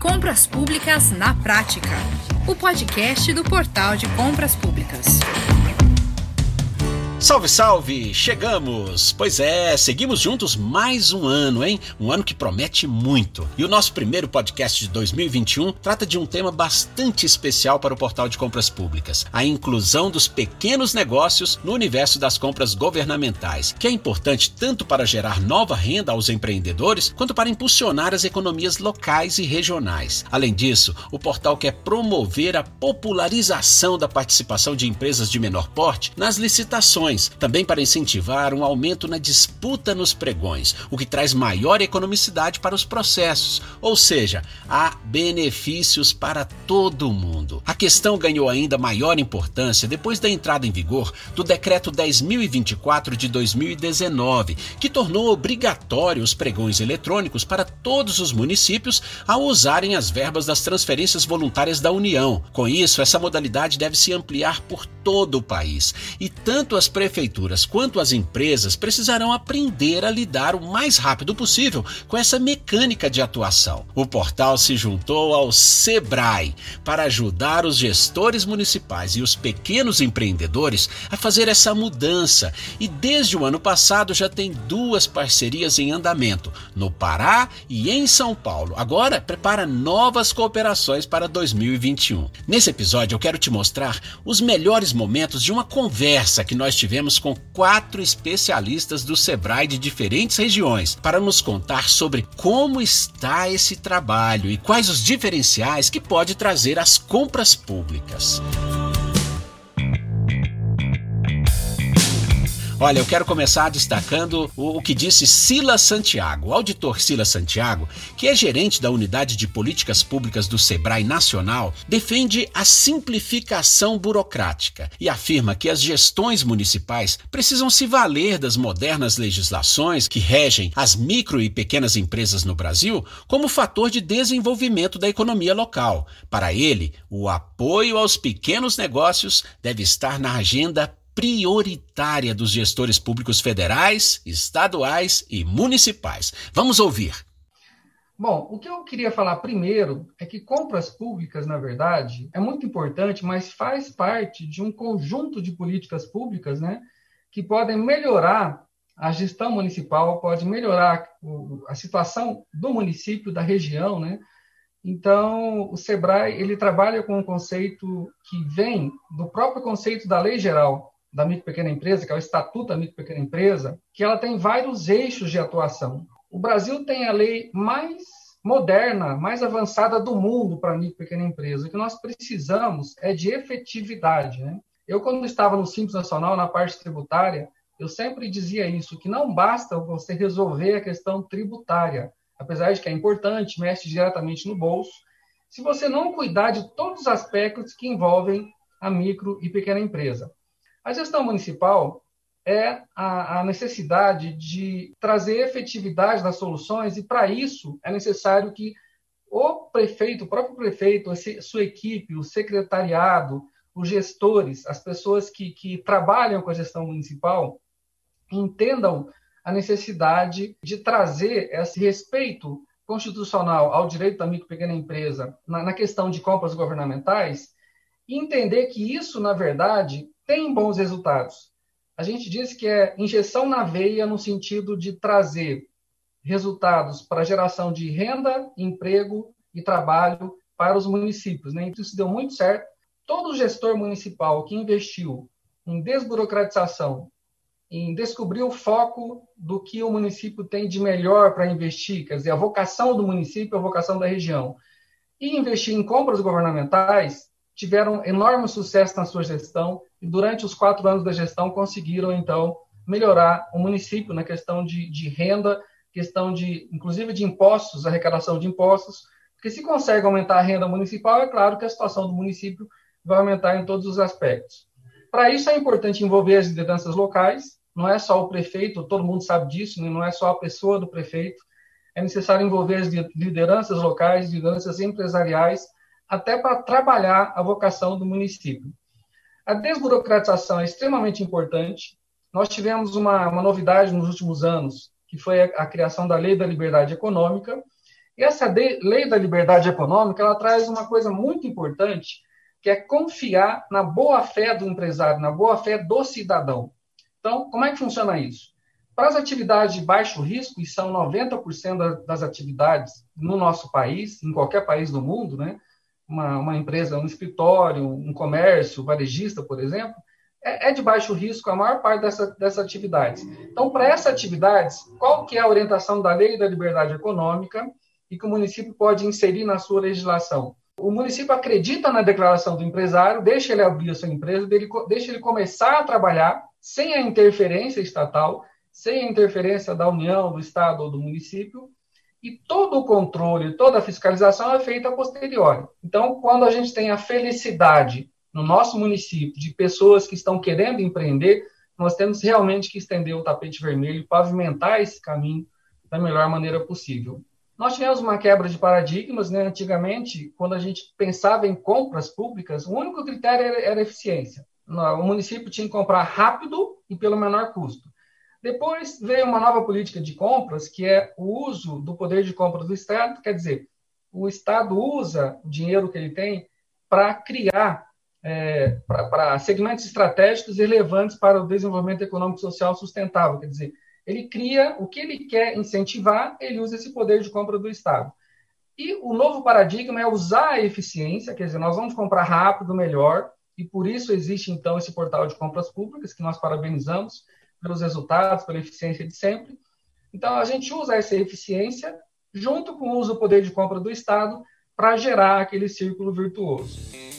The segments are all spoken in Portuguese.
Compras Públicas na Prática, o podcast do Portal de Compras Públicas. Salve, salve! Chegamos! Pois é, seguimos juntos mais um ano, hein? Um ano que promete muito. E o nosso primeiro podcast de 2021 trata de um tema bastante especial para o portal de compras públicas: a inclusão dos pequenos negócios no universo das compras governamentais, que é importante tanto para gerar nova renda aos empreendedores quanto para impulsionar as economias locais e regionais. Além disso, o portal quer promover a popularização da participação de empresas de menor porte nas licitações também para incentivar um aumento na disputa nos pregões, o que traz maior economicidade para os processos, ou seja, há benefícios para todo mundo. A questão ganhou ainda maior importância depois da entrada em vigor do Decreto 10.024 de 2019, que tornou obrigatório os pregões eletrônicos para todos os municípios ao usarem as verbas das transferências voluntárias da União. Com isso, essa modalidade deve se ampliar por todo o país e tanto as prefeituras quanto as empresas precisarão aprender a lidar o mais rápido possível com essa mecânica de atuação. O portal se juntou ao Sebrae para ajudar os gestores municipais e os pequenos empreendedores a fazer essa mudança e desde o ano passado já tem duas parcerias em andamento, no Pará e em São Paulo. Agora prepara novas cooperações para 2021. Nesse episódio eu quero te mostrar os melhores momentos de uma conversa que nós tivemos tivemos com quatro especialistas do Sebrae de diferentes regiões para nos contar sobre como está esse trabalho e quais os diferenciais que pode trazer às compras públicas. Olha, eu quero começar destacando o, o, que disse Silas Santiago, o auditor Silas Santiago, que é gerente da Unidade de Políticas Públicas do Sebrae Nacional, defende a simplificação burocrática e afirma que as gestões municipais precisam se valer das modernas legislações que regem as micro e pequenas empresas no Brasil como fator de desenvolvimento da economia local. Para ele, o apoio aos pequenos negócios deve estar na agenda prioritária dos gestores públicos federais, estaduais e municipais. Vamos ouvir. Bom, o que eu queria falar primeiro é que compras públicas, na verdade, é muito importante, mas faz parte de um conjunto de políticas públicas, né, que podem melhorar a gestão municipal, pode melhorar a situação do município, da região, né? Então, o Sebrae, ele trabalha com um conceito que vem do próprio conceito da lei geral, da micro pequena empresa, que é o Estatuto da micro pequena empresa, que ela tem vários eixos de atuação. O Brasil tem a lei mais moderna, mais avançada do mundo para micro pequena empresa. O que nós precisamos é de efetividade. Né? Eu, quando estava no Simples Nacional, na parte tributária, eu sempre dizia isso, que não basta você resolver a questão tributária, apesar de que é importante, mexe diretamente no bolso, se você não cuidar de todos os aspectos que envolvem a micro e pequena empresa. A gestão municipal é a, a, necessidade de trazer efetividade das soluções, e para isso é necessário que o prefeito, o próprio prefeito, sua equipe, o secretariado, os gestores, as pessoas que, que trabalham com a gestão municipal, entendam a necessidade de trazer esse respeito constitucional ao direito da micro e pequena empresa na, na questão de compras governamentais e entender que isso, na verdade, tem bons resultados. A gente diz que é injeção na veia no sentido de trazer resultados para geração de renda, emprego e trabalho para os municípios. Né? Então, isso deu muito certo. Todo gestor municipal que investiu em desburocratização, em descobrir o foco do que o município tem de melhor para investir, quer dizer, a vocação do município, a vocação da região, e investir em compras governamentais, tiveram enorme sucesso na sua gestão e durante os quatro anos da gestão conseguiram então melhorar o município na questão de, de renda, questão de inclusive de impostos, arrecadação de impostos, porque se consegue aumentar a renda municipal, é claro que a situação do município vai aumentar em todos os aspectos. Para isso é importante envolver as lideranças locais, não é só o prefeito, todo mundo sabe disso, né? não é só a pessoa do prefeito, é necessário envolver as lideranças locais, lideranças empresariais, até para trabalhar a vocação do município. A desburocratização é extremamente importante. Nós tivemos uma, uma novidade nos últimos anos, que foi a, a criação da Lei da Liberdade Econômica, E essa lei da liberdade econômica, ela traz uma coisa muito importante, que é confiar na boa-fé do empresário, na boa-fé do cidadão. Então, como é que funciona isso? Para as atividades de baixo risco, e são 90% das atividades no nosso país, em qualquer país do mundo, né? Uma, uma empresa, um escritório, um comércio, varejista, por exemplo, é, é de baixo risco a maior parte dessa, dessas atividades. Então, para essas atividades, qual que é a orientação da lei da liberdade econômica e que o município pode inserir na sua legislação? O município acredita na declaração do empresário, deixa ele abrir a sua empresa, deixa ele começar a trabalhar sem a interferência estatal, sem a interferência da União, do Estado ou do município, e todo o controle, toda a fiscalização é feita a posteriori. Então, quando a gente tem a felicidade no nosso município de pessoas que estão querendo empreender, nós temos realmente que estender o tapete vermelho, pavimentar esse caminho da melhor maneira possível. Nós tivemos uma quebra de paradigmas, né? Antigamente, quando a gente pensava em compras públicas, o único critério era, era eficiência. O município tinha que comprar rápido e pelo menor custo. Depois veio uma nova política de compras, que é o uso do poder de compra do Estado, quer dizer, o Estado usa o dinheiro que ele tem para criar é, para segmentos estratégicos relevantes para o desenvolvimento econômico e social sustentável. Quer dizer, ele cria o que ele quer incentivar, ele usa esse poder de compra do Estado. E o novo paradigma é usar a eficiência, quer dizer, nós vamos comprar rápido, melhor, e por isso existe então esse portal de compras públicas, que nós parabenizamos, pelos resultados, pela eficiência de sempre. Então, a gente usa essa eficiência junto com o uso do poder de compra do Estado para gerar aquele círculo virtuoso.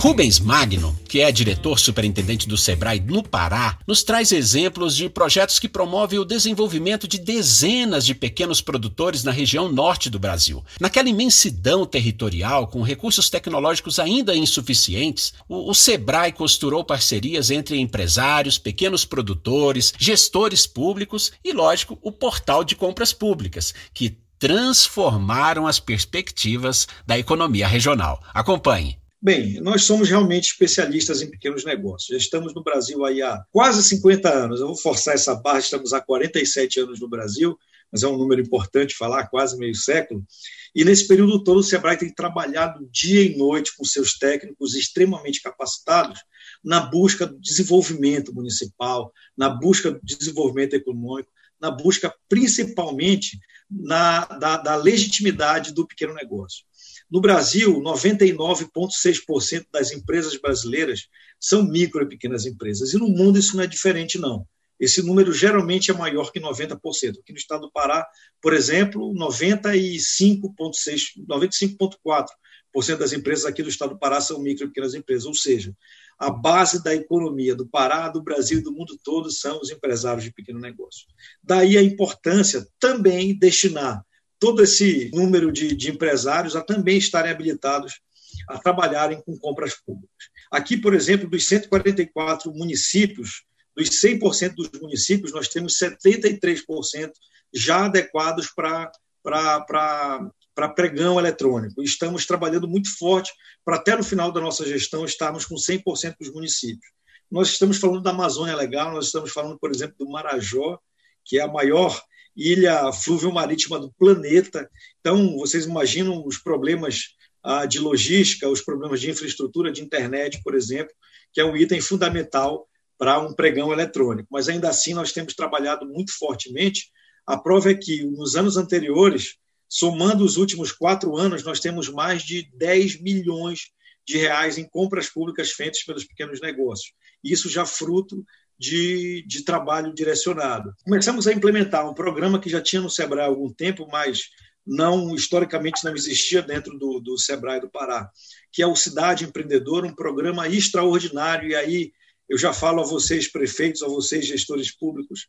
Rubens Magno, que é diretor superintendente do Sebrae no Pará, nos traz exemplos de projetos que promovem o desenvolvimento de dezenas de pequenos produtores na região norte do Brasil. Naquela imensidão territorial, com recursos tecnológicos ainda insuficientes, o, o Sebrae costurou parcerias entre empresários, pequenos produtores, gestores públicos e, lógico, o portal de compras públicas, que transformaram as perspectivas da economia regional. Acompanhe. Bem, nós somos realmente especialistas em pequenos negócios. Já estamos no Brasil há quase 50 anos. Eu vou forçar essa barra, estamos há 47 anos no Brasil, mas é um número importante falar, quase meio século. E nesse período todo, o Sebrae tem trabalhado dia e noite com seus técnicos extremamente capacitados na busca do desenvolvimento municipal, na busca do desenvolvimento econômico, na busca principalmente na, da, da legitimidade do pequeno negócio. No Brasil, 99,6% das empresas brasileiras são micro e pequenas empresas. E no mundo isso não é diferente, não. Esse número geralmente é maior que 90%. Aqui no estado do Pará, por exemplo, 95,6%, 95,4% das empresas aqui do estado do Pará são micro e pequenas empresas. Ou seja, a base da economia do Pará, do Brasil e do mundo todo são os empresários de pequeno negócio. Daí a importância também destinar todo esse número de, de empresários a também estarem habilitados a trabalharem com compras públicas. Aqui, por exemplo, dos 144 municípios, dos 100% dos municípios, nós temos 73% já adequados para para pregão eletrônico. Estamos trabalhando muito forte para até no final da nossa gestão estarmos com 100% dos municípios. Nós estamos falando da Amazônia Legal, nós estamos falando, por exemplo, do Marajó, que é a maior ilha fluvio-marítima do planeta. Então, vocês imaginam os problemas ah, de logística, os problemas de infraestrutura de internet, por exemplo, que é um item fundamental para um pregão eletrônico. Mas ainda assim, nós temos trabalhado muito fortemente. A prova é que, nos anos anteriores, somando os últimos quatro anos, nós temos mais de 10 milhões de reais em compras públicas feitas pelos pequenos negócios. Isso já fruto de, de trabalho direcionado. Começamos a implementar um programa que já tinha no Sebrae há algum tempo, mas não historicamente não existia dentro do, do Sebrae do Pará, que é o Cidade Empreendedora, um programa extraordinário. E aí eu já falo a vocês, prefeitos, a vocês, gestores públicos,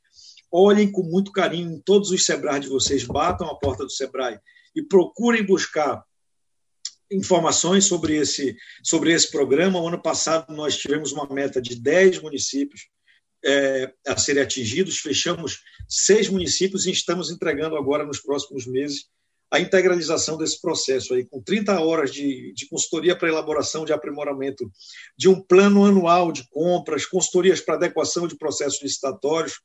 olhem com muito carinho em todos os Sebrae de vocês, batam a porta do Sebrae e procurem buscar informações sobre esse, sobre esse programa. O ano passado nós tivemos uma meta de 10 municípios é, a serem atingidos. Fechamos seis municípios e estamos entregando agora, nos próximos meses, a integralização desse processo aí, com 30 horas de, de consultoria para elaboração de aprimoramento de um plano anual de compras, consultorias para adequação de processos licitatórios.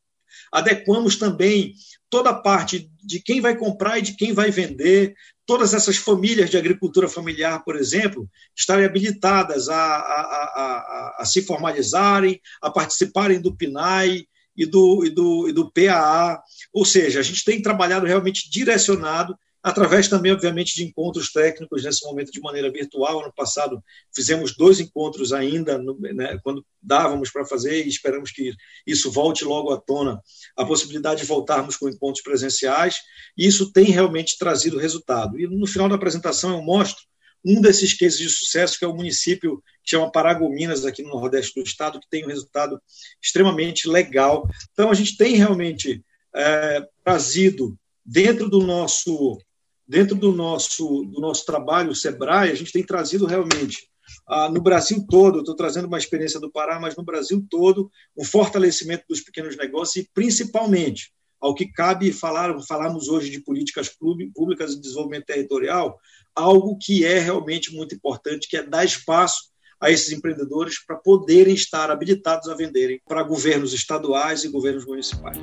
Adequamos também toda a parte de quem vai comprar e de quem vai vender, todas essas famílias de agricultura familiar, por exemplo, estarem habilitadas a, a, a, a se formalizarem, a participarem do PNAE e do, e, do, e do PAA. Ou seja, a gente tem trabalhado realmente direcionado através também, obviamente, de encontros técnicos nesse momento de maneira virtual. Ano passado fizemos dois encontros ainda, né, quando dávamos para fazer, e esperamos que isso volte logo à tona, a possibilidade de voltarmos com encontros presenciais, e isso tem realmente trazido resultado. E no final da apresentação eu mostro um desses cases de sucesso, que é o município que chama Paragominas, aqui no Nordeste do Estado, que tem um resultado extremamente legal. Então, a gente tem realmente é, trazido dentro do nosso dentro do nosso, do nosso trabalho, o SEBRAE, a gente tem trazido realmente, ah, no Brasil todo, estou trazendo uma experiência do Pará, mas no Brasil todo, um fortalecimento dos pequenos negócios e, principalmente, ao que cabe falar, falarmos hoje de políticas públicas e desenvolvimento territorial, algo que é realmente muito importante, que é dar espaço a esses empreendedores para poderem estar habilitados a venderem para governos estaduais e governos municipais.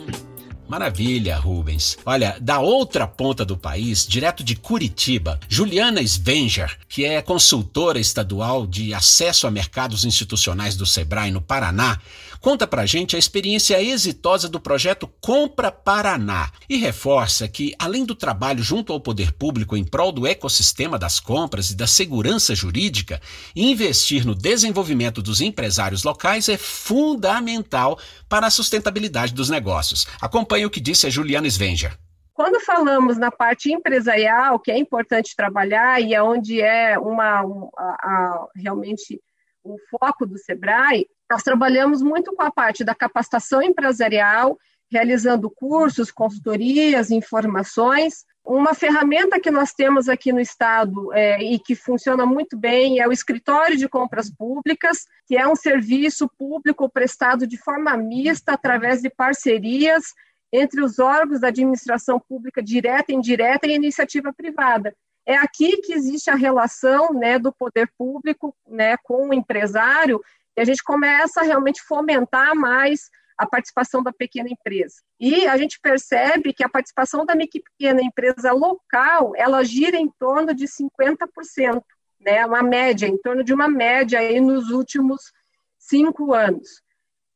Maravilha, Rubens. Olha, da outra ponta do país, direto de Curitiba, Juliana Svenger, que é consultora estadual de acesso a mercados institucionais do Sebrae no Paraná, conta pra gente a experiência exitosa do projeto Compra Paraná e reforça que, além do trabalho junto ao poder público em prol do ecossistema das compras e da segurança jurídica, investir no desenvolvimento dos empresários locais é fundamental para a sustentabilidade dos negócios. Acompanhe o que disse a Juliana Svenger. Quando falamos na parte empresarial, que é importante trabalhar e é onde é uma, uma a, a, realmente o foco do Sebrae, nós trabalhamos muito com a parte da capacitação empresarial, realizando cursos, consultorias, informações. Uma ferramenta que nós temos aqui no Estado é, e que funciona muito bem é o Escritório de Compras Públicas, que é um serviço público prestado de forma mista através de parcerias entre os órgãos da administração pública direta, indireta e iniciativa privada. É aqui que existe a relação né, do poder público né, com o empresário e a gente começa a realmente fomentar mais a participação da pequena empresa. E a gente percebe que a participação da pequena empresa local, ela gira em torno de 50%, né, uma média, em torno de uma média aí nos últimos cinco anos.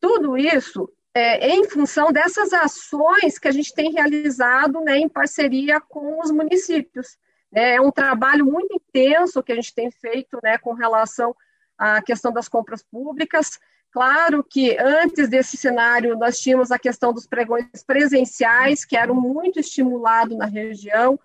Tudo isso é em função dessas ações que a gente tem realizado né, em parceria com os municípios. É um trabalho muito intenso que a gente tem feito né, com relação a questão das compras públicas. Claro que antes desse cenário nós tínhamos a questão dos pregões presenciais, que eram muito estimulados na região,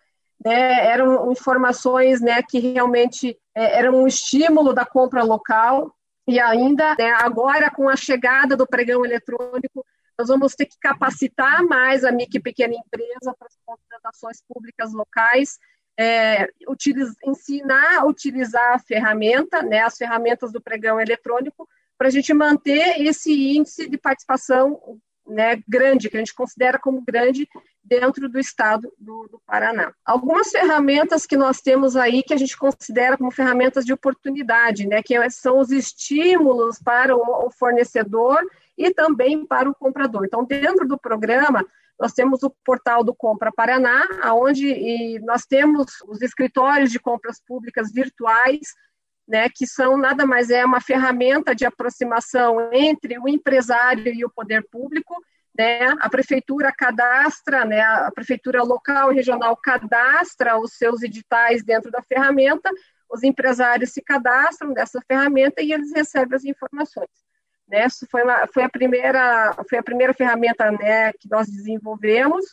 né, eram informações né, que realmente é, eram um estímulo da compra local, e ainda né, agora com a chegada do pregão eletrônico, nós vamos ter que capacitar mais a micro e pequena empresa para as contratações públicas locais, é, utiliz, ensinar a utilizar a ferramenta, né, as ferramentas do pregão eletrônico, para a gente manter esse índice de participação né, grande, que a gente considera como grande dentro do estado do, do, Paraná. Algumas ferramentas que nós temos aí que a gente considera como ferramentas de oportunidade, né, que são os estímulos para o, o fornecedor e também para o comprador. Então, dentro do programa, nós temos o portal do Compra Paraná, onde nós temos os escritórios de compras públicas virtuais, né, que são nada mais é uma ferramenta de aproximação entre o empresário e o poder público. Né, a prefeitura cadastra, né, a prefeitura local e regional cadastra os seus editais dentro da ferramenta, os empresários se cadastram dessa ferramenta e eles recebem as informações. Né? Foi, uma, foi, a primeira, foi a primeira ferramenta né, que nós desenvolvemos.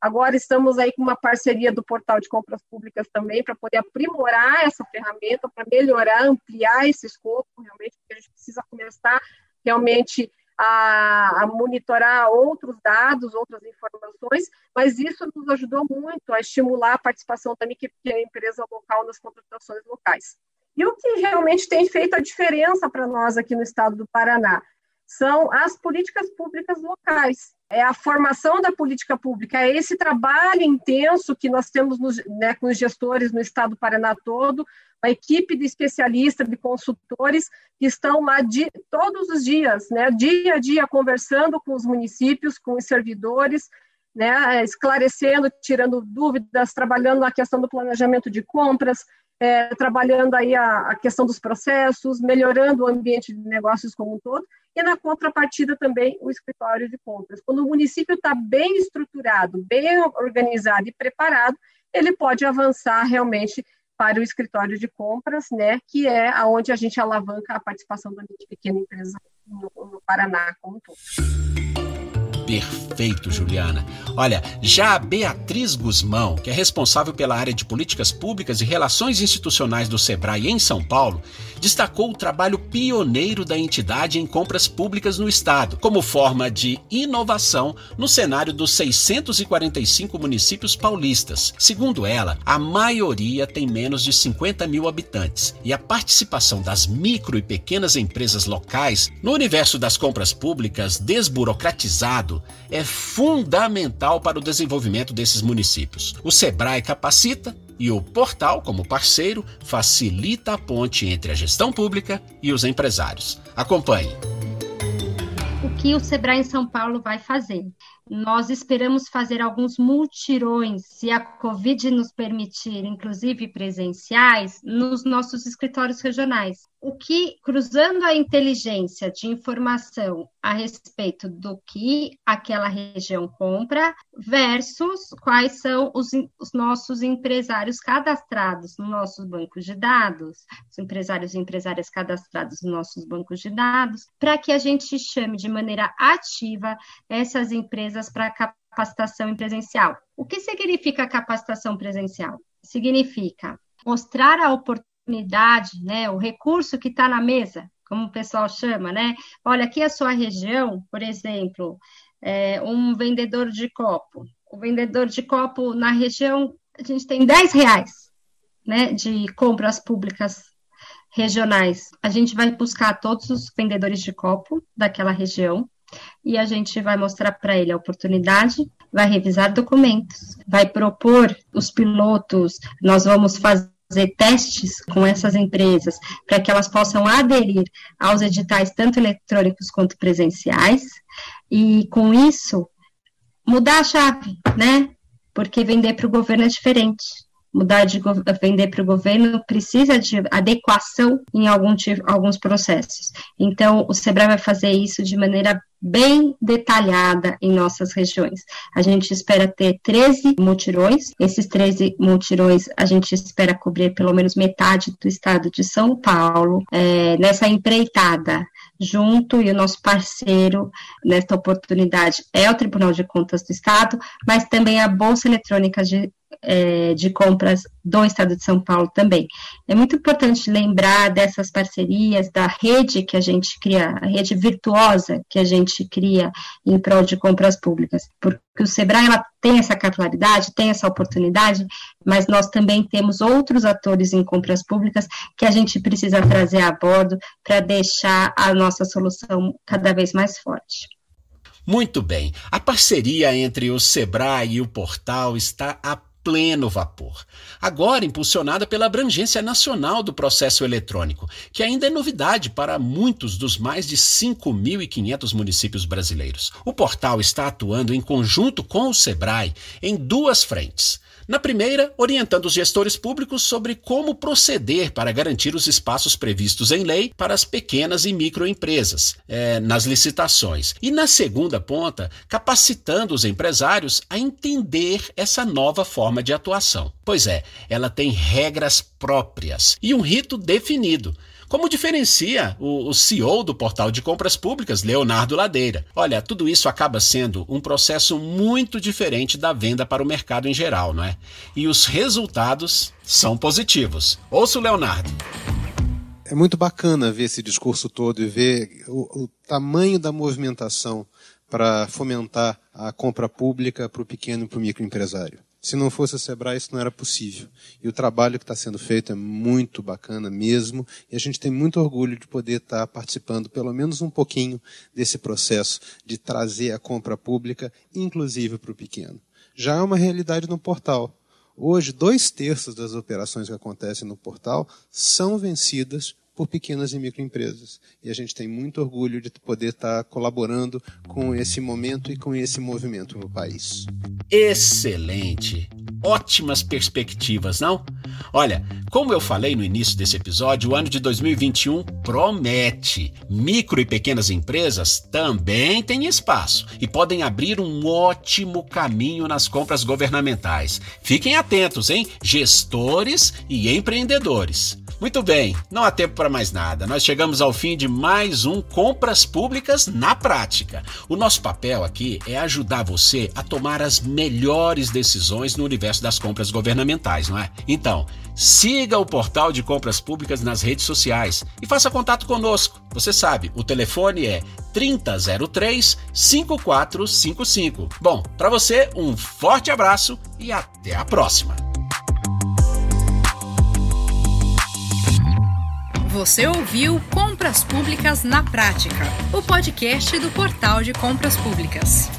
Agora estamos aí com uma parceria do portal de compras públicas também para poder aprimorar essa ferramenta, para melhorar, ampliar esse escopo, realmente, porque a gente precisa começar realmente a, a, monitorar outros dados, outras informações, mas isso nos ajudou muito a estimular a participação também que a empresa local nas contratações locais. E o que realmente tem feito a diferença para nós aqui no estado do Paraná são as políticas públicas locais. É a formação da política pública, é esse trabalho intenso que nós temos nos, né, com os gestores no estado do Paraná todo, uma equipe de especialistas, de consultores que estão lá de, todos os dias, né, dia a dia, conversando com os municípios, com os servidores, né, esclarecendo, tirando dúvidas, trabalhando na questão do planejamento de compras, é, trabalhando aí a, a, questão dos processos, melhorando o ambiente de negócios como um todo, e na contrapartida também o escritório de compras. Quando o município está bem estruturado, bem organizado e preparado, ele pode avançar realmente para o escritório de compras, né, que é aonde a gente alavanca a participação da pequena empresa no, no Paraná como um todo. Perfeito, Juliana. Olha, já a Beatriz Guzmão, que é responsável pela área de políticas públicas e relações institucionais do Sebrae em São Paulo, destacou o trabalho pioneiro da entidade em compras públicas no estado, como forma de inovação no cenário dos 645 municípios paulistas. Segundo ela, a maioria tem menos de 50 mil habitantes e a participação das micro e pequenas empresas locais no universo das compras públicas desburocratizado é fundamental para o desenvolvimento desses municípios. O Sebrae capacita e o portal, como parceiro, facilita a ponte entre a gestão pública e os empresários. Acompanhe. O que o Sebrae em São Paulo vai fazer? Nós esperamos fazer alguns multirões, se a Covid nos permitir, inclusive presenciais, nos nossos escritórios regionais. O que, cruzando a inteligência de informação a respeito do que aquela região compra, versus quais são os, os nossos empresários cadastrados no nossos bancos de dados, os empresários e empresárias cadastrados nos nossos bancos de dados, para que a gente chame de maneira ativa essas empresas empresas para capacitação presencial. O que significa capacitação presencial? Significa mostrar a oportunidade, né, o recurso que está na mesa, como o pessoal chama, né? Olha, aqui é a sua região, por exemplo, é, um vendedor de copo. O vendedor de copo na região, a gente tem 10 reais né, de compras públicas regionais. A gente vai buscar todos os vendedores de copo daquela região e a gente vai mostrar para ele a oportunidade, vai revisar documentos, vai propor os pilotos, nós vamos fazer testes com essas empresas para que elas possam aderir aos editais tanto eletrônicos quanto presenciais. E com isso mudar a chave, né? Porque vender para o governo é diferente mudar de vender para o governo precisa de adequação em algum, alguns processos. Então, o SEBRAE vai fazer isso de maneira bem detalhada em nossas regiões. A gente espera ter 13 multirões. Esses 13 multirões a gente espera cobrir pelo menos metade do estado de São Paulo. É, nessa empreitada, junto, e o nosso parceiro nesta oportunidade é o Tribunal de Contas do Estado, mas também a Bolsa Eletrônica de é, de compras do Estado de São Paulo também. É muito importante lembrar dessas parcerias, da rede que a gente cria, a rede virtuosa que a gente cria em prol de compras públicas, porque o Sebrae ela tem essa capilaridade, tem essa oportunidade, mas nós também temos outros atores em compras públicas que a gente precisa trazer a bordo para deixar a nossa solução cada vez mais forte. Muito bem. A parceria entre o Sebrae e o portal está a pleno vapor. Agora impulsionada pela abrangência nacional do processo eletrônico, que ainda é novidade para muitos dos mais de 5.500 municípios brasileiros. O portal está atuando em conjunto com o Sebrae em duas frentes. Na primeira, orientando os gestores públicos sobre como proceder para garantir os espaços previstos em lei para as pequenas e microempresas é, nas licitações. E na segunda ponta, capacitando os empresários a entender essa nova forma de atuação. Pois é, ela tem regras próprias e um rito definido como diferencia o, o CEO do portal de compras públicas, Leonardo Ladeira? Olha, tudo isso acaba sendo um processo muito diferente da venda para o mercado em geral, não é? E os resultados são positivos. Ouça o Leonardo. É muito bacana ver esse discurso todo e ver o, o tamanho da movimentação para fomentar a compra pública para o pequeno e para o microempresário. Se não fosse o Sebrae, isso não era possível. E o trabalho que está sendo feito é muito bacana mesmo, e a gente tem muito orgulho de poder estar tá participando, pelo menos um pouquinho, desse processo de trazer a compra pública, inclusive para o pequeno. Já é uma realidade no portal. Hoje, dois terços das operações que acontecem no portal são vencidas por pequenas e microempresas. E a gente tem muito orgulho de poder estar colaborando com esse momento e com esse movimento no país. Excelente! Ótimas perspectivas, não? Olha, como eu falei no início desse episódio, o ano de 2021 promete. Micro e pequenas empresas também têm espaço e podem abrir um ótimo caminho nas compras governamentais. Fiquem atentos, hein? Gestores e empreendedores. Muito bem, não há tempo para mais nada. Nós chegamos ao fim de mais um Compras Públicas na Prática. O nosso papel aqui é ajudar você a tomar as melhores decisões no universo das compras governamentais, não é? Então, siga o portal de compras públicas nas redes sociais e faça contato conosco. Você sabe, o telefone é 3003 5455. Bom, para você, um forte abraço e até a próxima. Você ouviu Compras Públicas na Prática, o podcast do Portal de Compras Públicas.